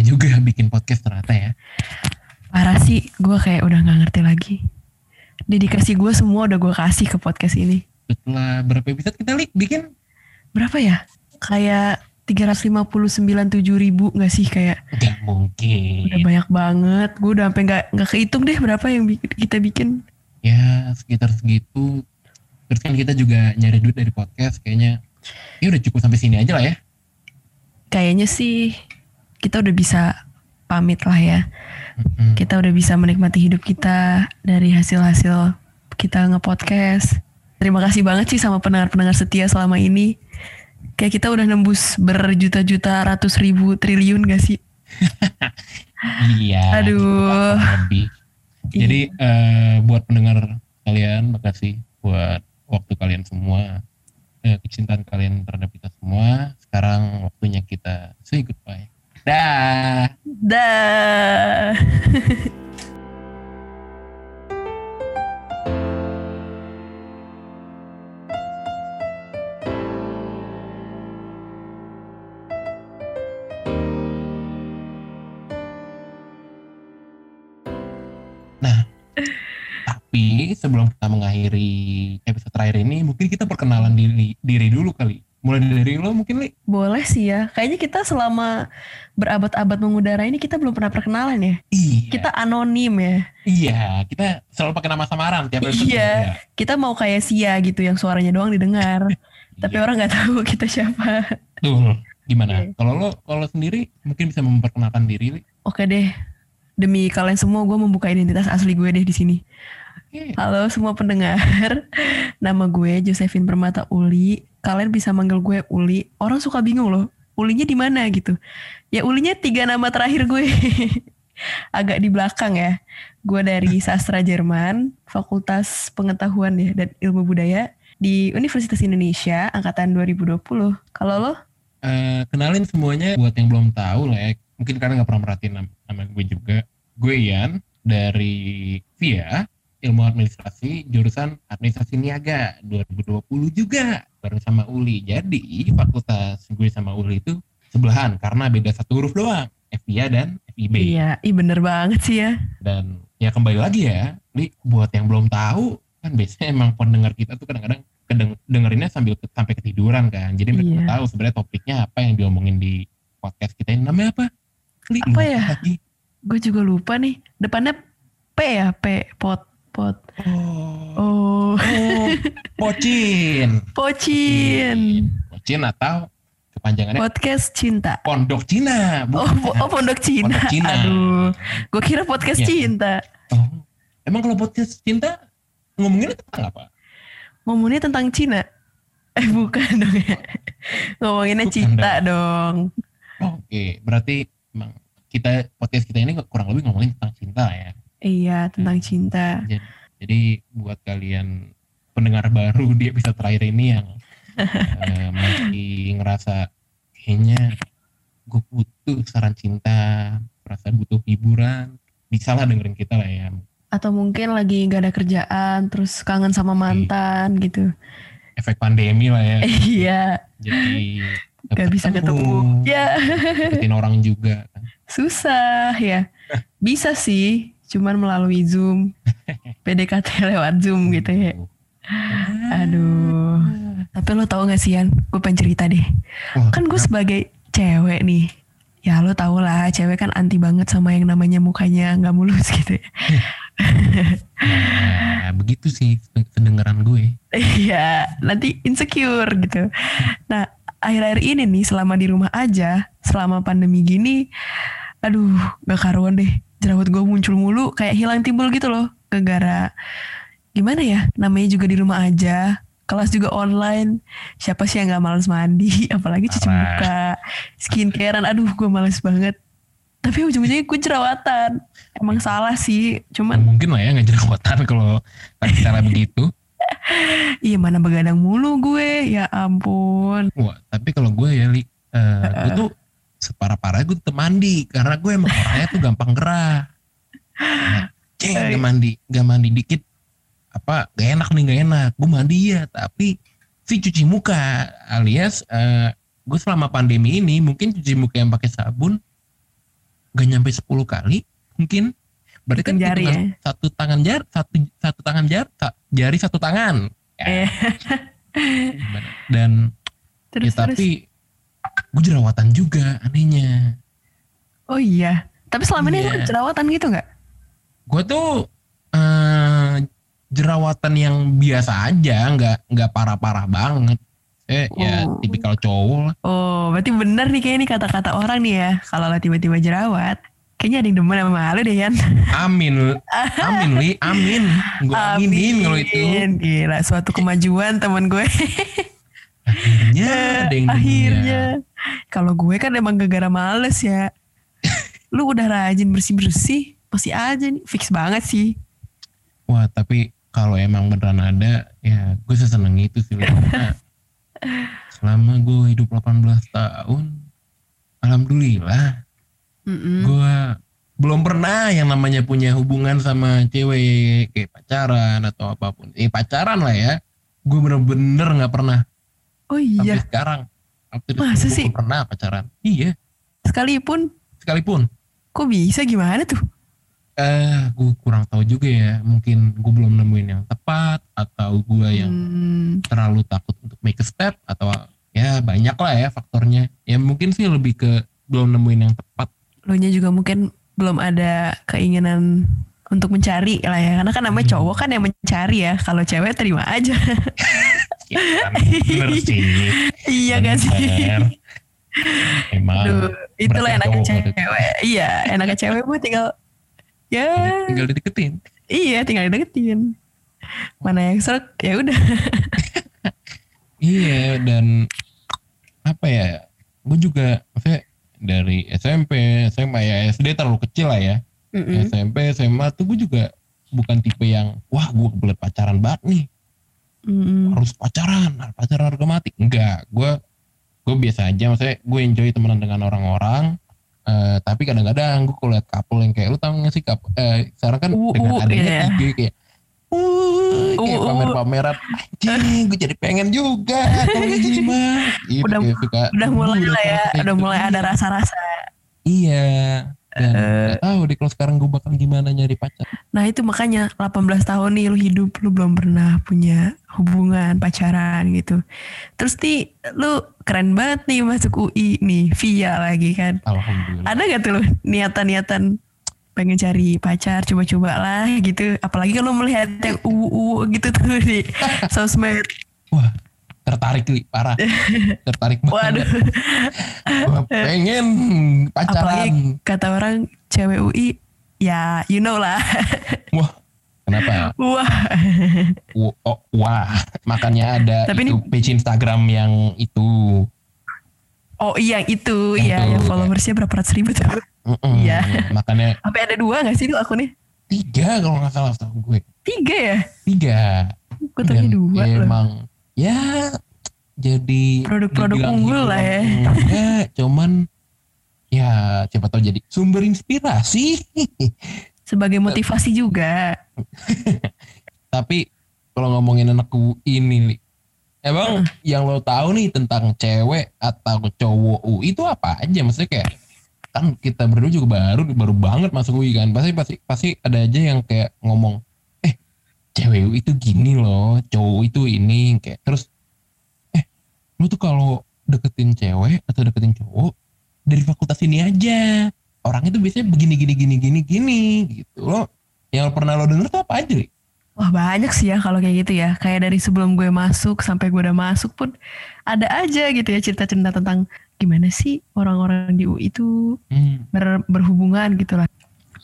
capek juga bikin podcast ternyata ya. Parah sih, gue kayak udah nggak ngerti lagi. Dedikasi gue semua udah gue kasih ke podcast ini. Setelah berapa episode kita Li, bikin? Berapa ya? Kayak 359 tujuh ribu gak sih kayak Gak mungkin. udah banyak banget. Gue udah sampai nggak nggak kehitung deh berapa yang kita bikin. Ya sekitar segitu. Terus kan kita juga nyari duit dari podcast kayaknya. Ya udah cukup sampai sini aja lah ya. Kayaknya sih kita udah bisa pamit lah ya. Kita udah bisa menikmati hidup kita dari hasil-hasil kita nge-podcast. Terima kasih banget sih sama pendengar-pendengar setia selama ini. Kayak kita udah nembus berjuta-juta, ratus ribu, triliun gak sih? Iya. Aduh. kurang Lebih. Jadi eh, buat pendengar kalian, makasih buat waktu kalian semua, eh, kecintaan kalian terhadap kita semua. Sekarang waktunya kita say goodbye. Dah. Dah. Tapi sebelum kita mengakhiri episode terakhir ini, mungkin kita perkenalan diri, diri dulu kali. Mulai dari lo mungkin, Li. Boleh sih ya. Kayaknya kita selama berabad-abad mengudara ini kita belum pernah perkenalan ya. Iya. Kita anonim ya. Iya, kita selalu pakai nama samaran tiap episode. Iya. Kita mau kayak Sia gitu yang suaranya doang didengar. Tapi Iya. orang nggak tahu kita siapa. Betul. Gimana? Iya. Kalau lo kalau sendiri mungkin bisa memperkenalkan diri, Li. Oke deh. Demi kalian semua gue membuka identitas asli gue deh di sini. Oke. Halo semua pendengar. Nama gue Josephine Permata Uli. Kalian bisa manggil gue Uli. Orang suka bingung loh. Ulinya di mana gitu. Ya ulinya tiga nama terakhir gue. Agak di belakang ya. Gue dari sastra Jerman, Fakultas Pengetahuan ya dan Ilmu Budaya di Universitas Indonesia angkatan 2020. Kalau lo? Eh, kenalin semuanya buat yang belum tahu lah ya. Mungkin kalian nggak pernah merhatiin nama, nama gue juga. Gue Ian dari VIA Ilmu Administrasi jurusan Administrasi Niaga 2020 juga bareng sama Uli. Jadi fakultas gue sama Uli itu sebelahan karena beda satu huruf doang. FIA dan FIB. Iya, ih bener banget sih ya. Dan ya kembali lagi ya, Li, buat yang belum tahu kan biasanya emang pendengar kita tuh kadang-kadang dengerinnya sambil ke- sampai ketiduran kan. Jadi mereka Iya. tahu sebenarnya topiknya apa yang diomongin di podcast kita ini namanya apa? Li, Apa ya? Gue juga lupa nih. Depannya P ya, P, pot, pot. Oh, Oh, oh, pocin. pocin. Pocin atau kepanjangannya Podcast cinta. Pondok Cina. Oh, po- oh pondok Cina. Pondok Cina. Aduh, gue kira podcast Iya. cinta. Oh. Emang kalau podcast cinta ngomongin tentang apa? Ngomongnya tentang Cina. Eh bukan dong ya. Ngomonginnya Bukan cinta dong. Oke, berarti emang kita podcast kita ini kurang lebih ngomongin tentang cinta ya. Iya, tentang cinta. Jadi buat kalian pendengar baru di episode terakhir ini yang eh, masih ngerasa kayaknya gue butuh saran cinta, merasa butuh hiburan, bisa lah dengerin kita lah ya. Atau mungkin lagi gak ada kerjaan, terus kangen sama mantan gitu. Efek pandemi lah ya. Iya, Jadi gak bisa ketemu. Ya, Deketin orang juga. kan. susah ya. Bisa sih, cuman melalui Zoom. PDKT lewat Zoom gitu ya. Aduh. Tapi lo tau gak sih Yan, gue pengen cerita deh. Kan gue sebagai cewek nih, ya lo tau lah cewek kan anti banget sama yang namanya mukanya nggak mulus gitu ya. Nah, begitu sih kedengeran gue. Iya, nanti insecure gitu. Nah, akhir-akhir ini nih selama di rumah aja, selama pandemi gini, aduh gak karuan deh. Jerawat gue muncul mulu, kayak hilang timbul gitu loh. Gara-gara, gimana ya, namanya juga di rumah aja. Kelas juga online, siapa sih yang gak males mandi, apalagi cuci muka, skincarean, aduh gue males banget. Tapi ujung-ujungnya gue jerawatan. Emang salah sih, cuman Mungkin lah ya nggak jerawatan kalau cara begitu. iya mana begadang mulu gue, ya ampun. Wah, tapi kalau gue ya, Li, eh, gue tuh separah-parah gue tetep mandi karena gue emang orangnya tuh gampang gerah. Nah, Ceng, gak mandi, gak mandi dikit apa gak enak nih gak enak. Gue mandi ya, tapi si cuci muka alias eh, gue selama pandemi ini mungkin cuci muka yang pakai sabun gak nyampe 10 kali mungkin berarti kan jari ya? satu tangan jar satu satu tangan jar jari satu tangan Ya, Eh, dan terus ya tapi gue jerawatan juga anehnya. Oh iya. Tapi selama ini Iya. lu jerawatan gitu nggak? gue tuh eh, jerawatan yang biasa aja nggak nggak parah-parah banget eh ya Oh. tipikal cowok lah Oh, berarti bener nih kayaknya nih kata-kata orang nih ya. Kalau tiba-tiba jerawat, kayaknya ada yang demen sama lu deh Yan. amin amin li amin gue aminin kalau itu Amin. Gila, suatu kemajuan temen gue. akhirnya ada yang Akhirnya. Kalau gue kan emang gara-gara males ya. lu udah rajin bersih-bersih, masih aja nih. Fix banget sih. wah tapi kalau emang beneran ada ya gue seseneng itu sih. Karena selama gue hidup 18 tahun alhamdulillah Mm-mm. gue belum pernah yang namanya punya hubungan sama cewek kayak pacaran atau apa pun eh pacaran lah ya gue bener-bener nggak pernah Oh sampai iya, sekarang Up to the Masa sekarang sih? pernah pacaran iya sekalipun sekalipun kok bisa gimana tuh? eh gue kurang tahu juga ya mungkin gue belum nemuin yang tepat atau gue yang Hmm, terlalu takut untuk make a step atau ya banyak lah ya faktornya ya mungkin sih lebih ke belum nemuin yang tepat lo nya juga mungkin belum ada keinginan untuk mencari lah ya. Karena kan namanya Hmm. cowok kan yang mencari ya. Kalau cewek terima aja. ya kan bener sih iya gak sih? Emang Aduh, itulah enaknya cowok cewek. Iya, enaknya cewek mah tinggal ya tinggal dideketin iya tinggal deketin. Mana yang serak ya udah. Iya dan apa ya? Gue juga maksudnya dari SMP, SMA ya SD terlalu kecil lah ya. Mm-mm. SMP, SMA tuh gue juga bukan tipe yang wah gue kebelet pacaran banget nih Mm-mm. harus pacaran harus pacaran harga mati enggak gue gue biasa aja maksudnya gue enjoy temenan dengan orang-orang eh, tapi kadang-kadang gue kalau liat couple yang kayak lu tau gak sih couple, eh, sekarang kan Uh, dengan uh, adanya iya. IG kayak Uh, kayak Uh, uh. pamer-pameran anjing gue jadi pengen juga kalau gini mah gitu, Udah- kayak suka, Udah "Uh, mulai lah ya, udah gitu." mulai ada rasa-rasa. iya dan Eh. gak tahu deh kalau sekarang gue bakal gimana nyari pacar Nah itu makanya 18 tahun nih lu hidup lu belum pernah punya hubungan pacaran gitu. Terus nih lu keren banget nih masuk UI nih via lagi kan. alhamdulillah Ada gak tuh lu niatan-niatan pengen cari pacar coba-coba lah gitu. Apalagi kalau melihat yang uu gitu tuh di sosmed. wah tertarik li parah tertarik banget Waduh. Gua pengen pacaran Apalagi kata orang cewek UI ya you know lah. wah kenapa Wah. Wa- oh, wah makanya ada Tapi itu page Instagram yang itu Oh iya itu Yang itu, yang followersnya berapa ratus ribu tuh. Mm-mm. Iya. makanya Sampai ada dua gak sih tuh akunnya? tiga kalau nggak salah tau gue Tiga ya? tiga Gue Dan dua loh. Ya jadi Produk-produk unggul lah ya. enggak cuman ya siapa tahu jadi sumber inspirasi. Sebagai motivasi juga. tapi kalau ngomongin anak UI ini Li, emang yang lo tahu nih tentang cewek atau cowok UI itu apa aja? Maksudnya kayak kan kita berdua juga baru baru banget masuk UI kan. Pasti pasti pasti ada aja yang kayak ngomong cewek itu gini loh cowok itu ini kayak terus eh lu tuh kalau deketin cewek atau deketin cowok dari fakultas ini aja orang itu biasanya begini gini gini gini gini gitu loh yang pernah lo denger tuh apa aja Li? Wah banyak sih ya kalau kayak gitu ya. Kayak dari sebelum gue masuk sampai gue udah masuk pun ada aja gitu ya cerita-cerita tentang gimana sih orang-orang di UI itu Hmm. ber- berhubungan gitu lah.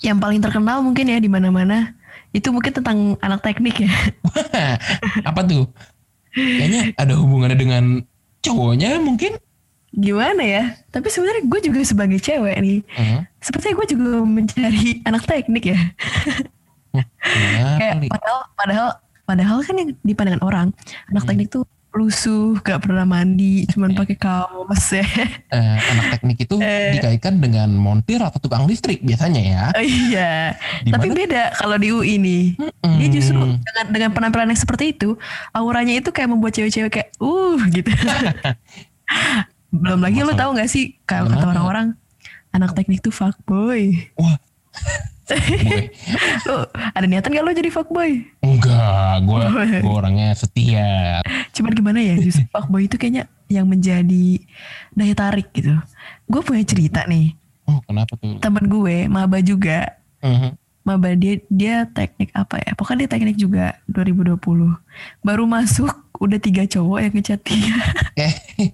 Yang paling terkenal mungkin ya di mana-mana itu mungkin tentang anak teknik ya. apa tuh? Kayaknya ada hubungannya dengan cowoknya mungkin. Gimana ya? Tapi sebenarnya gue juga sebagai cewek nih, Hmm. sepertinya gue juga mencari anak teknik ya. Kenapa, kayak padahal padahal padahal kan yang di pandangan orang anak Hmm. teknik tuh lusuh gak pernah mandi cuman pakai kaos ya Eh, anak teknik itu Eh. dikaitkan dengan montir atau tukang listrik biasanya ya. oh, iya Di tapi beda kalau di UI nih Mm-mm. dia justru dengan dengan penampilan yang seperti itu auranya itu kayak membuat cewek-cewek kayak uh gitu belum lagi lu Masalah- tahu nggak sih kalau kata orang-orang anak teknik tuh fuckboy. Wah. Lu ada niatan gak lo jadi fuckboy? enggak, gue gue orangnya setia. Cuman gimana ya, justru fuckboy itu kayaknya yang menjadi daya tarik gitu. Gue punya cerita nih, Oh, kenapa tuh? temen gue, maba juga. Mhm. Maba dia, dia teknik apa ya, pokoknya dia teknik juga 2020. Baru masuk, udah tiga cowok yang ngechat dia. Eh,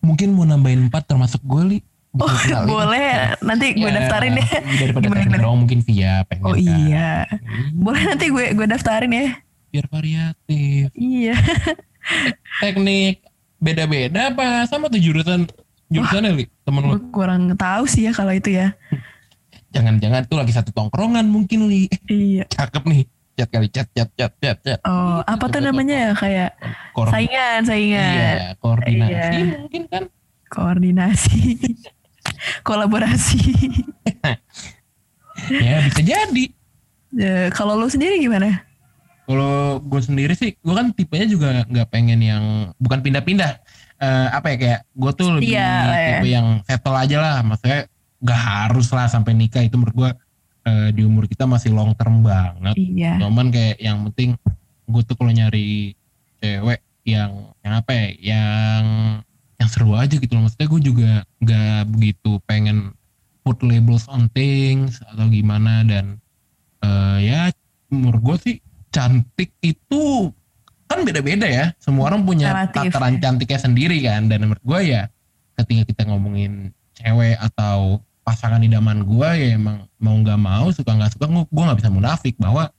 mungkin mau nambahin empat termasuk gue li. Oh kenalin. boleh, nanti gue Ya, daftarin ya. Daripada Gimana, gimana? mungkin via pengen Oh kan. iya, Hmm, boleh nanti gue gue daftarin ya. Biar variatif. Iya. Teknik beda-beda apa sama tuh jurusan jurusannya li temen lu kurang tahu sih ya kalau itu ya. jangan-jangan tuh lagi satu tongkrongan mungkin li Iya. cakep nih chat kali chat chat chat chat chat Oh, apa tuh namanya ya kayak Kor- saingan, saingan, iya koordinasi Iya. mungkin kan koordinasi, kolaborasi. ya bisa jadi Ya, kalau lu sendiri gimana? Kalau gue sendiri sih, gue kan tipenya juga nggak pengen yang bukan pindah-pindah. Eh, apa ya kayak gue tuh lebih ya. tipe yang settle aja lah. Maksudnya nggak harus lah sampai nikah itu menurut gue eh, di umur kita masih long term banget. Iya. Cuman kayak yang penting gue tuh kalau nyari cewek yang yang apa ya, yang yang seru aja gitu loh. Maksudnya gue juga nggak begitu pengen put labels on things atau gimana dan eh, ya menurut gue sih cantik itu kan beda-beda ya. Semua orang punya Relatif. tataran cantiknya sendiri kan. Dan menurut gue ya ketika kita ngomongin cewek atau pasangan idaman gue ya emang mau nggak mau suka nggak suka gue nggak bisa munafik bahwa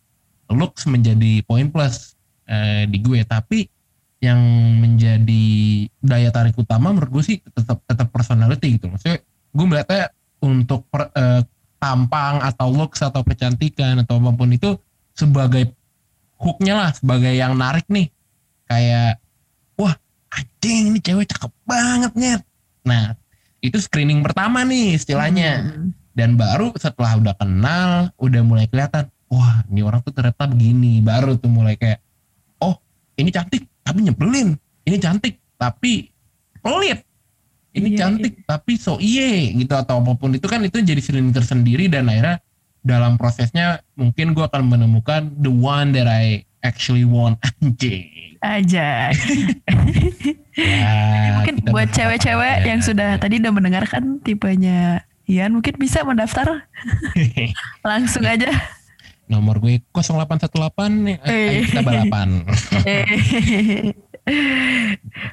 looks menjadi poin plus eh, di gue tapi yang menjadi daya tarik utama menurut gue sih tetap tetap personality gitu. Maksudnya gue melihatnya untuk per- eh, tampang atau looks atau kecantikan atau apa pun itu sebagai hooknya lah sebagai yang narik nih. Kayak wah anjing ini cewek cakep banget nyet. Nah itu screening pertama nih istilahnya. Hmm. dan baru setelah udah kenal udah mulai kelihatan wah ini orang tuh ternyata begini. Baru tuh mulai kayak oh ini cantik tapi nyebelin. Ini cantik tapi pelit. Ini Iya, cantik tapi so iye gitu atau apa pun. Itu kan itu jadi screening tersendiri dan akhirnya dalam prosesnya mungkin gue akan menemukan the one that I actually want. Anjing. Aja. ya, mungkin buat cewek-cewek yang sudah tadi udah mendengarkan tipenya Ian mungkin bisa mendaftar. Langsung aja. Nomor gue 0818 nih, eh, kita balapan Eh.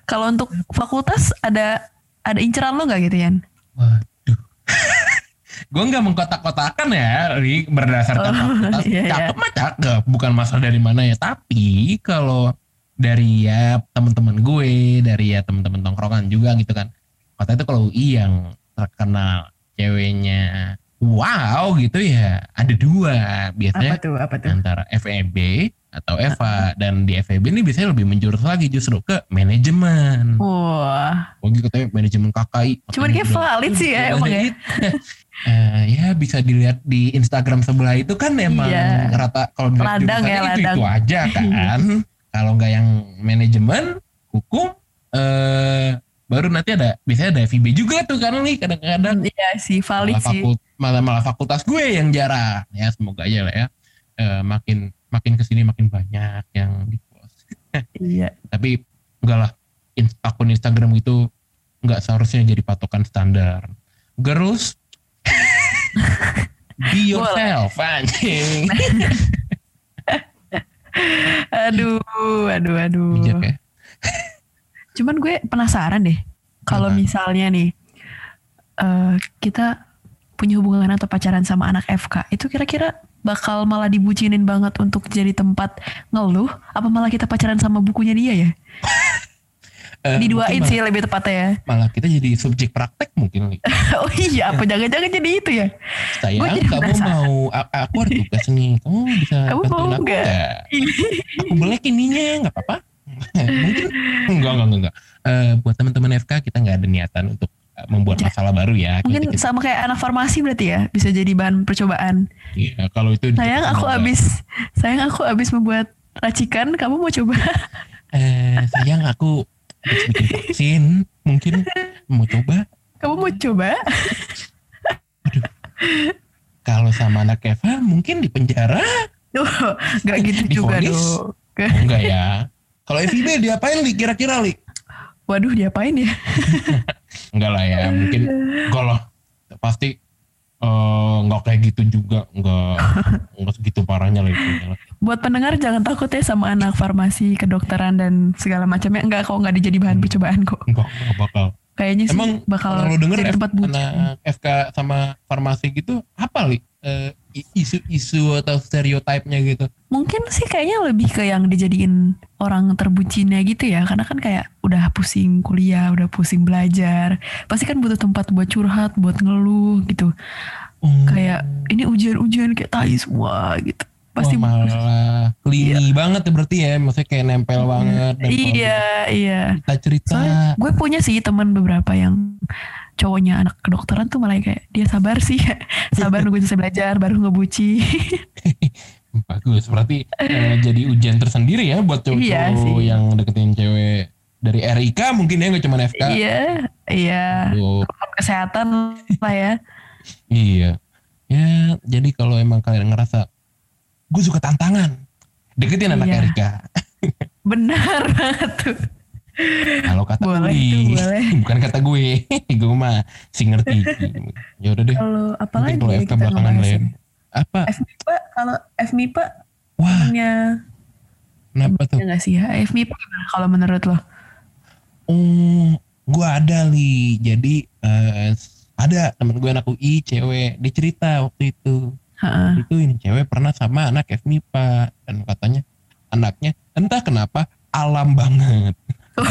Kalau untuk fakultas ada ada inceran lo nggak gitu Yan? Waduh. gue nggak mengkotak-kotakan ya, Ri, berdasarkan Oh, fakultas. iya, iya. cakep mah cakep, bukan masalah dari mana ya. Tapi kalau dari ya teman-teman gue, dari ya teman-teman tongkrongan juga gitu kan. Kata itu kalau UI yang terkenal ceweknya wow gitu ya, ada dua biasanya tuh? Apa antara FEB atau Eva dan di FEB ini biasanya lebih menjurus lagi justru ke manajemen. Wah, Oh gitu katanya manajemen KKI. Cuman kayak valid sih ya, bilang, emang ya. Eh, ya bisa dilihat di Instagram sebelah itu kan emang Iya. rata kalau dilihat Ladang ya, itu, ladang. itu aja kan. kalau nggak yang manajemen, hukum, eh baru nanti ada biasanya ada FIB juga tuh kan nih kadang-kadang iya sih valid sih. Malah malah fakultas gue yang jarang. Ya semoga aja lah ya. Eh, makin makin ke sini makin banyak yang di close Iya. tapi enggak lah. In- akun Instagram itu nggak seharusnya jadi patokan standar. Girls be yourself anjing. Aduh, aduh, aduh. bijak ya. Cuman gue penasaran deh. Kalau misalnya nih eh kita punya hubungan atau pacaran sama anak FK, itu kira-kira bakal malah dibucinin banget untuk jadi tempat ngeluh apa malah kita pacaran sama bukunya dia ya? Eh, Diduain mungkin sih lebih tepatnya ya. malah, malah kita jadi subjek praktek mungkin oh iya, apa jangan-jangan jadi itu ya? sayang jadi kamu penasaran. mau aku ada tugas nih kamu bisa Kamu mau bantuin aku nggak? nggak aku belek ininya nggak apa-apa mungkin enggak enggak enggak, enggak. Eh, buat teman-teman FK kita nggak ada niatan untuk membuat Ja- masalah baru ya Mungkin Kita- sama kayak anak farmasi berarti ya, bisa jadi bahan percobaan. Iya, kalau itu Sayang aku semoga. habis, sayang aku habis membuat racikan, kamu mau coba? eh sayang aku habis bikin vaksin mungkin mau coba Kamu mau coba? Kalau sama anak Eva mungkin di penjara. Duh, gak gitu juga Divonis? dong. Oh, enggak ya. Kalau FIB diapain li kira-kira li? Waduh diapain ya? Enggak lah ya, mungkin enggak lah. Pasti eh, enggak kayak gitu juga, enggak enggak segitu parahnya lah itu. Buat pendengar jangan takut ya sama anak farmasi, kedokteran dan segala macamnya. Enggak kok enggak dijadi bahan percobaan kok. Enggak, enggak bakal. Kayaknya sih Emang bakal kalau denger jadi F- tempat bucin. anak FK sama farmasi gitu, apa li? Eh, isu-isu atau stereotipnya gitu. Mungkin sih kayaknya lebih ke yang dijadiin orang terbucinnya gitu ya. Karena kan kayak udah pusing kuliah, udah pusing belajar. Pasti kan butuh tempat buat curhat, buat ngeluh gitu. Oh, Kayak ini ujian-ujian kayak tai semua gitu. Pasti Wah, malah lini banget ya berarti ya, maksudnya kayak nempel banget. nempel Iya, iya. Kita cerita. Soalnya gue punya sih teman beberapa yang cowoknya anak kedokteran tuh malah kayak dia sabar sih sabar nunggu selesai belajar baru ngebuci Bagus, berarti eh, jadi ujian tersendiri ya buat cowok Iya sih. yang deketin cewek dari RIK mungkin ya nggak cuma FK. iya iya Aduh, kesehatan lah ya iya. Ya, jadi kalau emang kalian ngerasa gue suka tantangan, deketin anak Iya. RIK. benar banget tuh Kalau kata Boleh, Uli, itu boleh. bukan kata gue, gue mah si ngerti. Ya udah deh, kalau apa mungkin lagi kalau FK kita belakangan lain. Apa? FMIPA kalau FMIPA Wah, punya kenapa tuh? ya nggak sih ya FMIPA gimana kalau menurut lo Oh, gue ada li. Jadi eh, ada temen gue anak UI cewek, dia cerita waktu itu. Heeh. Itu ini cewek pernah sama anak FMIPA dan katanya anaknya entah kenapa alam banget.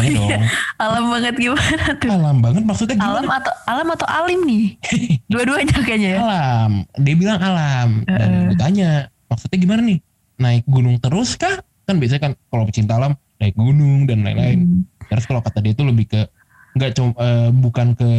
Oh Tanya iya, dong, alam banget gimana tuh? alam banget maksudnya Alam gimana? atau alam atau alim nih? Dua-duanya kayaknya ya. Alam. Dia bilang alam. Dan Heeh. gue tanya, maksudnya gimana nih? Naik gunung terus kah? Kan biasanya kan kalau pecinta alam naik gunung dan lain-lain. Hmm. Terus kalau kata dia itu lebih ke nggak cuma eh, bukan ke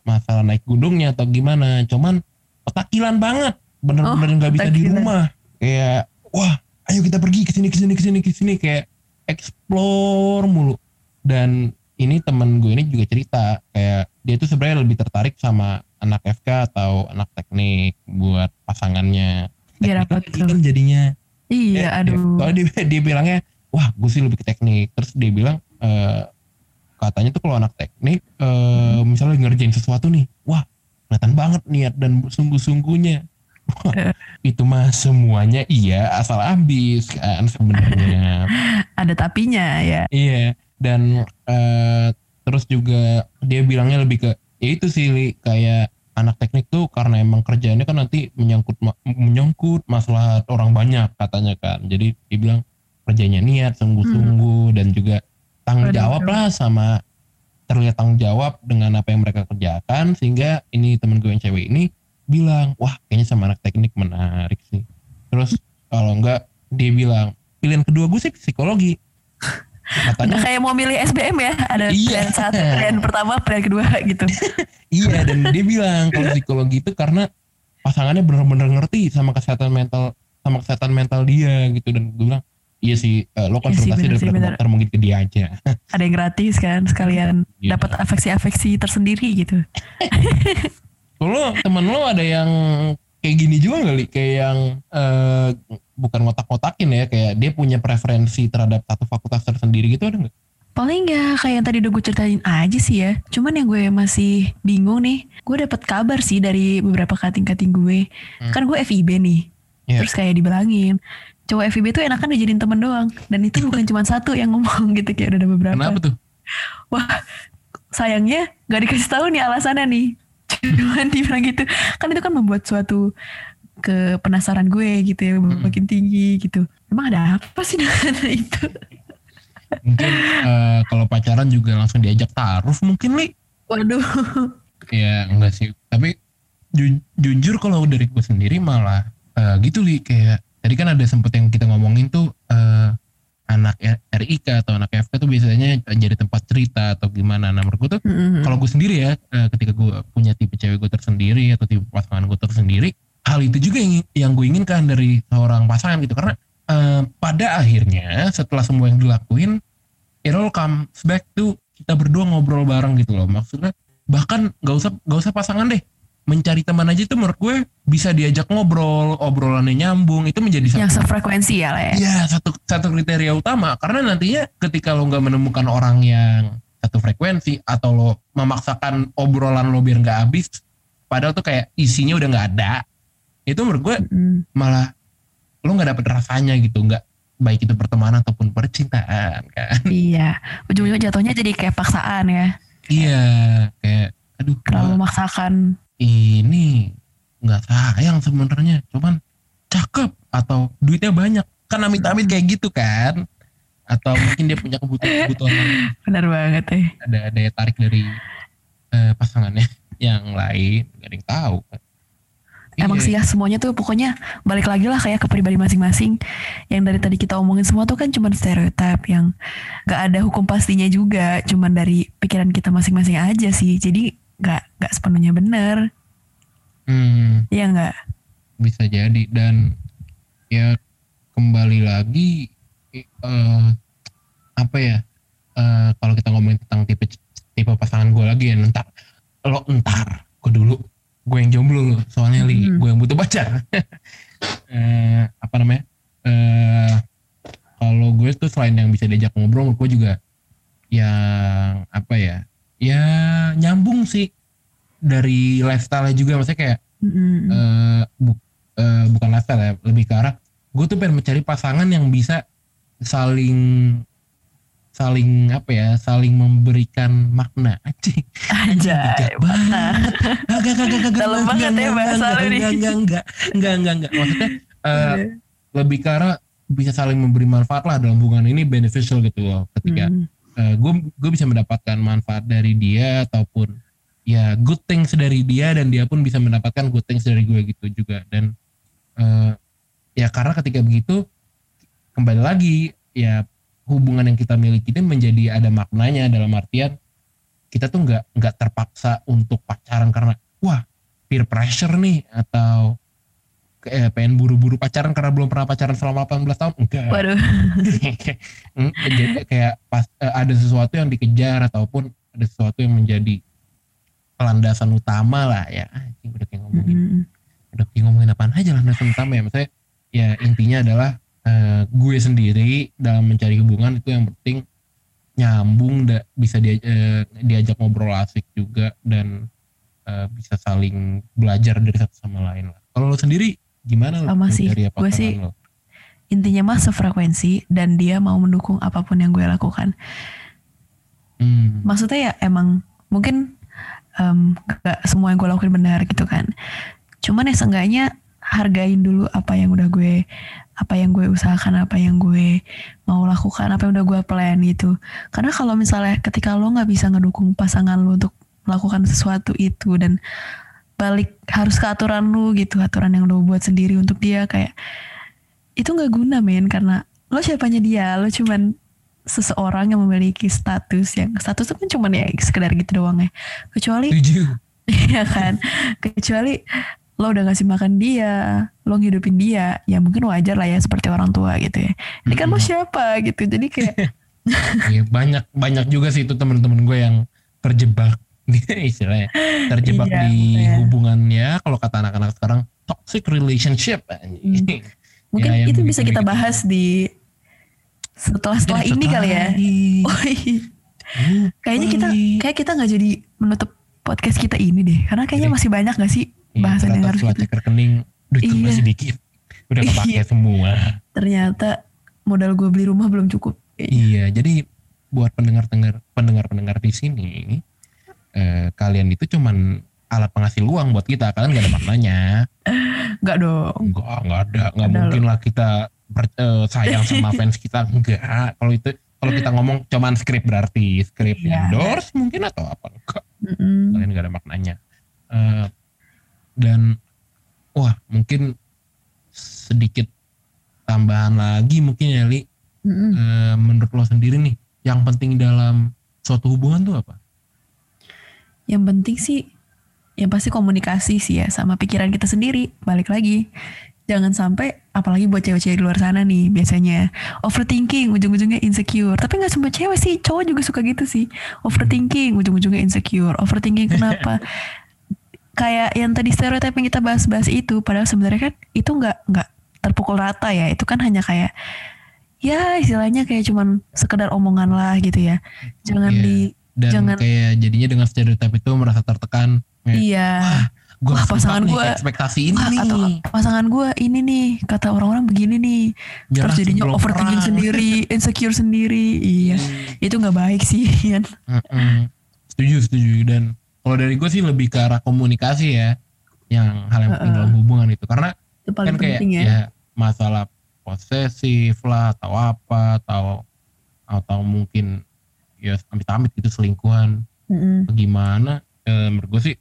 masalah naik gunungnya atau gimana, cuman petakilan banget, bener-bener nggak bisa di rumah. Kayak wah, ayo kita pergi ke sini ke sini ke sini ke sini kayak explore mulu. Dan ini temen gue ini juga cerita kayak dia tuh sebenarnya lebih tertarik sama anak FK atau anak teknik buat pasangannya. Biar Teknik apa kan jadinya Iya, Ya, aduh. Soalnya dia, dia bilangnya, wah gue sih lebih ke teknik. Terus dia bilang, eh, katanya tuh kalau anak teknik, eh, misalnya ngerjain sesuatu nih, wah kelihatan banget niat dan sungguh-sungguhnya. Wah, Eh. itu mah semuanya iya asal ambis kan sebenarnya. Ada tapinya ya. iya. Dan eh, terus juga dia bilangnya lebih ke, ya itu sih Li, kayak anak teknik tuh karena emang kerjaannya kan nanti menyangkut ma- menyangkut masalah orang banyak katanya kan. Jadi dia bilang kerjanya niat, sungguh-sungguh dan juga tanggung jawab lah sama terlihat tanggung jawab dengan apa yang mereka kerjakan sehingga ini temen gue yang cewek ini bilang wah kayaknya sama anak teknik menarik sih. Terus kalau enggak dia bilang pilihan kedua gue sih psikologi. Udah Katanya kayak mau milih SBM ya. Ada Iya. pilihan satu, pilihan pertama, pilihan kedua gitu. Iya dan dia bilang kalau psikologi itu karena pasangannya bener-bener ngerti sama kesehatan mental sama kesehatan mental dia gitu dan gue bilang iya sih eh, lo Iya sih, konsultasi daripada bener. dokter mungkin ke dia aja. Ada yang gratis kan sekalian Iya. dapat afeksi-afeksi tersendiri gitu. Kalau temen lo ada yang kayak gini juga nggak li kayak yang eh, bukan ngotak-ngotakin ya kayak dia punya preferensi terhadap satu fakultas tersendiri gitu ada nggak? Paling nggak kayak yang tadi udah gue ceritain aja sih ya. Cuman yang gue masih bingung nih, gue dapet kabar sih dari beberapa kating-kating gue. Hmm. Kan gue FIB nih. Iya. Terus kayak dibilangin, cowok FIB tuh enakan dijadiin temen doang. Dan itu bukan cuma satu yang ngomong gitu, kayak udah ada beberapa. Kenapa tuh? Wah, sayangnya nggak dikasih tahu nih alasannya nih. Cuman dibilang gitu. Kan itu kan membuat suatu ke penasaran gue gitu ya makin tinggi gitu. Emang ada apa sih dengan itu? Mungkin eh, kalau pacaran juga langsung diajak taruh mungkin li Waduh. Ya enggak sih. Tapi ju- jujur kalau dari gue sendiri malah eh, gitu li kayak tadi kan ada sempet yang kita ngomongin tuh eh, anak RIK atau anak FK tuh biasanya jadi tempat cerita atau gimana. Nah menurut gue tuh Mm-mm. kalau gue sendiri ya ketika gue punya tipe cewek gue tersendiri atau tipe pasangan gue tersendiri hal itu juga yang yang gue inginkan dari seorang pasangan gitu. Karena eh, pada akhirnya setelah semua yang dilakuin it all comes back to kita berdua ngobrol bareng gitu loh. Maksudnya bahkan gak usah gak usah pasangan deh. Mencari teman aja tuh menurut gue bisa diajak ngobrol, obrolannya nyambung, itu menjadi satu Yang sefrekuensi ya lah ya. Iya satu satu kriteria utama. Karena nantinya ketika lo nggak menemukan orang yang satu frekuensi atau lo memaksakan obrolan lo biar nggak habis, padahal tuh kayak isinya udah nggak ada, itu menurut gue Mm. malah lo nggak dapet rasanya gitu, nggak baik itu pertemanan ataupun percintaan kan? Iya, ujung-ujungnya jatuhnya jadi kayak paksaan ya. iya kayak aduh Terlalu memaksakan. ini nggak sayang sebenarnya, cuman cakep atau duitnya banyak kan amit-amit kayak gitu kan? Atau mungkin dia punya kebutuhan-kebutuhan Benar banget ya. ada daya tarik dari eh, pasangannya yang lain gak ada yang tahu kan. Emang Iya. sih ya semuanya tuh pokoknya balik lagi lah kayak ke pribadi masing-masing. Yang dari tadi kita omongin semua tuh kan cuman stereotip yang gak ada hukum pastinya juga. Cuman dari pikiran kita masing-masing aja sih. Jadi gak, gak sepenuhnya benar. Hmm, Iya gak? bisa jadi dan ya kembali lagi eh, apa ya eh, kalau kita ngomongin tentang tipe tipe pasangan gue lagi ya ntar lo ntar gue dulu gue yang jomblo lo soalnya li Hmm. gue yang butuh pacar eh, apa namanya eh kalau gue tuh selain yang bisa diajak ngobrol gue juga yang apa ya ya nyambung sih dari lifestyle juga maksudnya kayak Mm-mm. eh, bu- eh, bukan lifestyle ya lebih ke arah gue tuh pengen mencari pasangan yang bisa saling saling apa ya saling memberikan makna. Anjing. Aja. banget. Agak, agak, agak, Dalam banget ya bahasa lu nih. enggak, enggak, enggak, enggak, enggak, maksudnya eh, lebih ke arah bisa saling memberi manfaat lah dalam hubungan ini beneficial gitu loh ketika gue gue bisa mendapatkan manfaat dari dia ataupun ya good things dari dia dan dia pun bisa mendapatkan good things dari gue gitu juga. Dan eh, ya karena ketika begitu kembali lagi ya hubungan yang kita miliki ini menjadi ada maknanya dalam artian kita tuh nggak nggak terpaksa untuk pacaran karena wah peer pressure nih atau kayak pengen buru-buru pacaran karena belum pernah pacaran selama 18 tahun enggak Waduh. Hmm, jadi kayak pas eh, ada sesuatu yang dikejar ataupun ada sesuatu yang menjadi landasan utama lah ya anjing udah kayak ngomongin Mm-mm. udah kayak ngomongin apaan aja landasan utama ya maksudnya ya intinya adalah eh, gue sendiri dalam mencari hubungan itu yang penting nyambung da, bisa dia, eh, diajak ngobrol asik juga dan eh, bisa saling belajar dari satu sama lain lah kalau lo sendiri gimana lo Sama sih. mencari Gue pasangan sih lo? Intinya mah sefrekuensi dan dia mau mendukung apa pun yang gue lakukan. Hmm. maksudnya ya emang mungkin em, gak semua yang gue lakuin benar gitu kan cuman ya seenggaknya hargain dulu apa yang udah gue apa yang gue usahakan apa yang gue mau lakukan apa yang udah gue plan gitu. Karena kalau misalnya ketika lo nggak bisa ngedukung pasangan lo untuk melakukan sesuatu itu dan balik harus ke aturan lu gitu aturan yang lo buat sendiri untuk dia kayak itu nggak guna men. Karena lo siapanya dia lo cuman seseorang yang memiliki status yang status itu kan cuman ya sekedar gitu doang ya. Kecuali Setuju. ya kan? Kecuali lo udah ngasih makan dia lo ngidupin dia ya mungkin wajar lah ya seperti orang tua gitu ya. Ini kan lo siapa gitu? Jadi kayak Iya, banyak banyak juga sih itu teman-teman gue yang terjebak istilahnya terjebak Iya, di betul. hubungannya kalau kata anak-anak sekarang toxic relationship anjing. mungkin Ya, itu bisa kita bahas di setelah setelah ini kali ya. oh, iya. kayaknya kita kayak kita nggak jadi menutup podcast kita ini deh. Karena kayaknya masih banyak gak sih Iya, bahasan yang harus kita cek rekening duit Iya. masih dikit udah kepake Iya. semua ternyata modal gue beli rumah belum cukup iya jadi buat pendengar-pendengar pendengar-pendengar di sini eh, kalian itu cuman alat penghasil uang buat kita kalian gak ada maknanya nggak dong Enggak, enggak ada. Enggak mungkin lah kita ber- eh, sayang sama fans kita. Enggak. Kalau itu kalau kita ngomong cuman skrip berarti skrip Iya. endorse mungkin atau apa enggak. Mm-mm. Kalian enggak ada maknanya. Eh, dan wah, mungkin sedikit tambahan lagi mungkin ya Li. Mm-mm. Eh, menurut lo sendiri nih, yang penting dalam suatu hubungan tuh apa? Yang penting sih yang pasti komunikasi sih ya sama pikiran kita sendiri. Balik lagi. Jangan sampai apalagi buat cewek-cewek di luar sana nih biasanya overthinking ujung-ujungnya insecure. Tapi nggak cuma cewek sih, cowok juga suka gitu sih. Overthinking ujung-ujungnya insecure. Overthinking kenapa? kayak yang tadi stereotip yang kita bahas-bahas itu padahal sebenarnya kan itu nggak nggak terpukul rata ya. Itu kan hanya kayak ya istilahnya kayak cuman sekedar omongan lah gitu ya. Jangan Iya. di dan Jangan- kayak jadinya dengan stereotip itu merasa tertekan. Kayak, iya. Wah gue Wah, pasangan gua- ekspektasi ini Wah, nih. atau pasangan gue ini nih kata orang-orang begini nih. Biar terus jadinya overthinking perang. sendiri insecure sendiri. Iya. Hmm. itu nggak baik sih Ian. Mm-mm. setuju setuju dan kalau dari gue sih lebih ke arah komunikasi ya yang hal yang penting Heeh. dalam hubungan itu. Karena itu paling kan kayak ya, ya masalah posesif lah atau apa atau atau mungkin ya amit-amit gitu selingkuhan. Atau gimana. Eh, menurut gue sih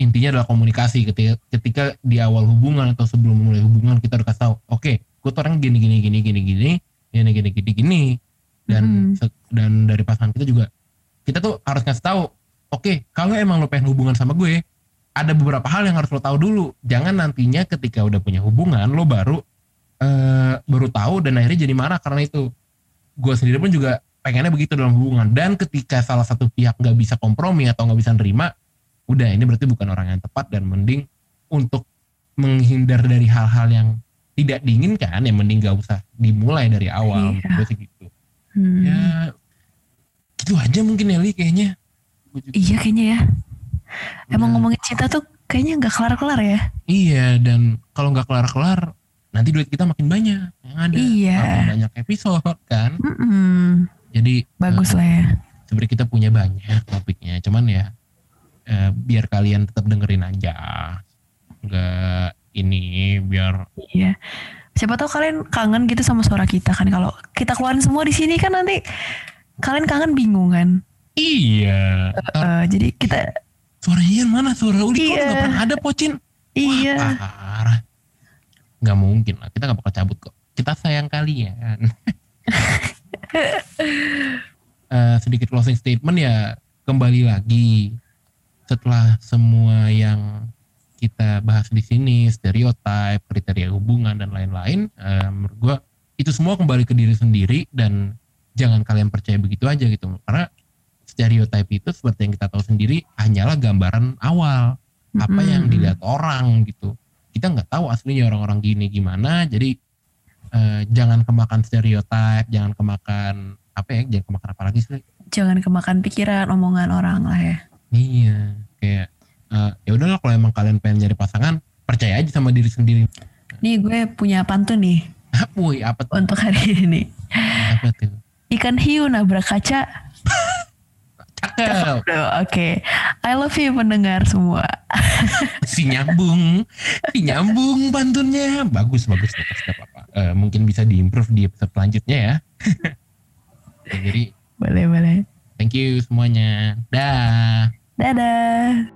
intinya adalah komunikasi. Ketika ketika di awal hubungan atau sebelum mulai hubungan kita udah kasih tahu oke gue tuh orang gini gini gini gini gini gini gini gini gini. Dan Mm-mm. se- dan dari pasangan kita juga kita tuh harus ngasih tahu oke kalau emang lo pengen hubungan sama gue ada beberapa hal yang harus lo tahu dulu. Jangan nantinya ketika udah punya hubungan lo baru eh, baru tahu dan akhirnya jadi marah karena itu. Gue sendiri pun juga pengennya begitu dalam hubungan. Dan ketika salah satu pihak nggak bisa kompromi atau nggak bisa nerima udah ini berarti bukan orang yang tepat dan mending untuk menghindar dari hal-hal yang tidak diinginkan ya mending gak usah dimulai dari awal. Iya. gue gitu. Hmm. ya gitu aja mungkin Eli kayaknya Juga- iya kayaknya ya. Emang ngomongin cinta tuh kayaknya nggak kelar-kelar ya? Iya dan kalau nggak kelar-kelar nanti duit kita makin banyak. Yang ada. Iya. makin banyak episode kan? Mm-mm. jadi bagus eh, lah ya. sebenarnya kita punya banyak topiknya. Cuman ya eh, biar kalian tetap dengerin aja. Nggak ini biar Iya. Siapa tahu kalian kangen gitu sama suara kita kan. Kalau kita keluarin semua di sini kan nanti kalian kangen bingung kan. Iya. Ntar Eh, jadi kita suara Ian mana? Suara Uli? Kok Iya. nggak pernah ada pocin? Iya. Wah, parah. Nggak mungkin lah kita nggak bakal cabut kok. Kita sayang kalian. Eh, sedikit closing statement ya kembali lagi. Setelah semua yang kita bahas di sini stereotip kriteria hubungan dan lain-lain eh, menurut gua itu semua kembali ke diri sendiri dan jangan kalian percaya begitu aja gitu. Karena stereotip itu seperti yang kita tahu sendiri hanyalah gambaran awal apa yang Mm-mm. dilihat orang gitu kita nggak tahu aslinya orang-orang gini gimana jadi eh, jangan kemakan stereotip jangan kemakan apa ya jangan kemakan apa lagi sih Jangan kemakan pikiran omongan orang lah ya. iya kayak eh, ya udahlah kalau emang kalian pengen nyari pasangan percaya aja sama diri sendiri Nih gue punya pantun nih woi apa tuh untuk hari ini. apa tuh Ikan hiu nabrak kaca. Cakep Oke, I love you pendengar semua. si nyambung si nyambung pantunnya bagus bagus. Gak apa-apa Eh, mungkin bisa diimprove di episode selanjutnya ya. Ya, jadi Boleh boleh. thank you semuanya. Dah. Dadah.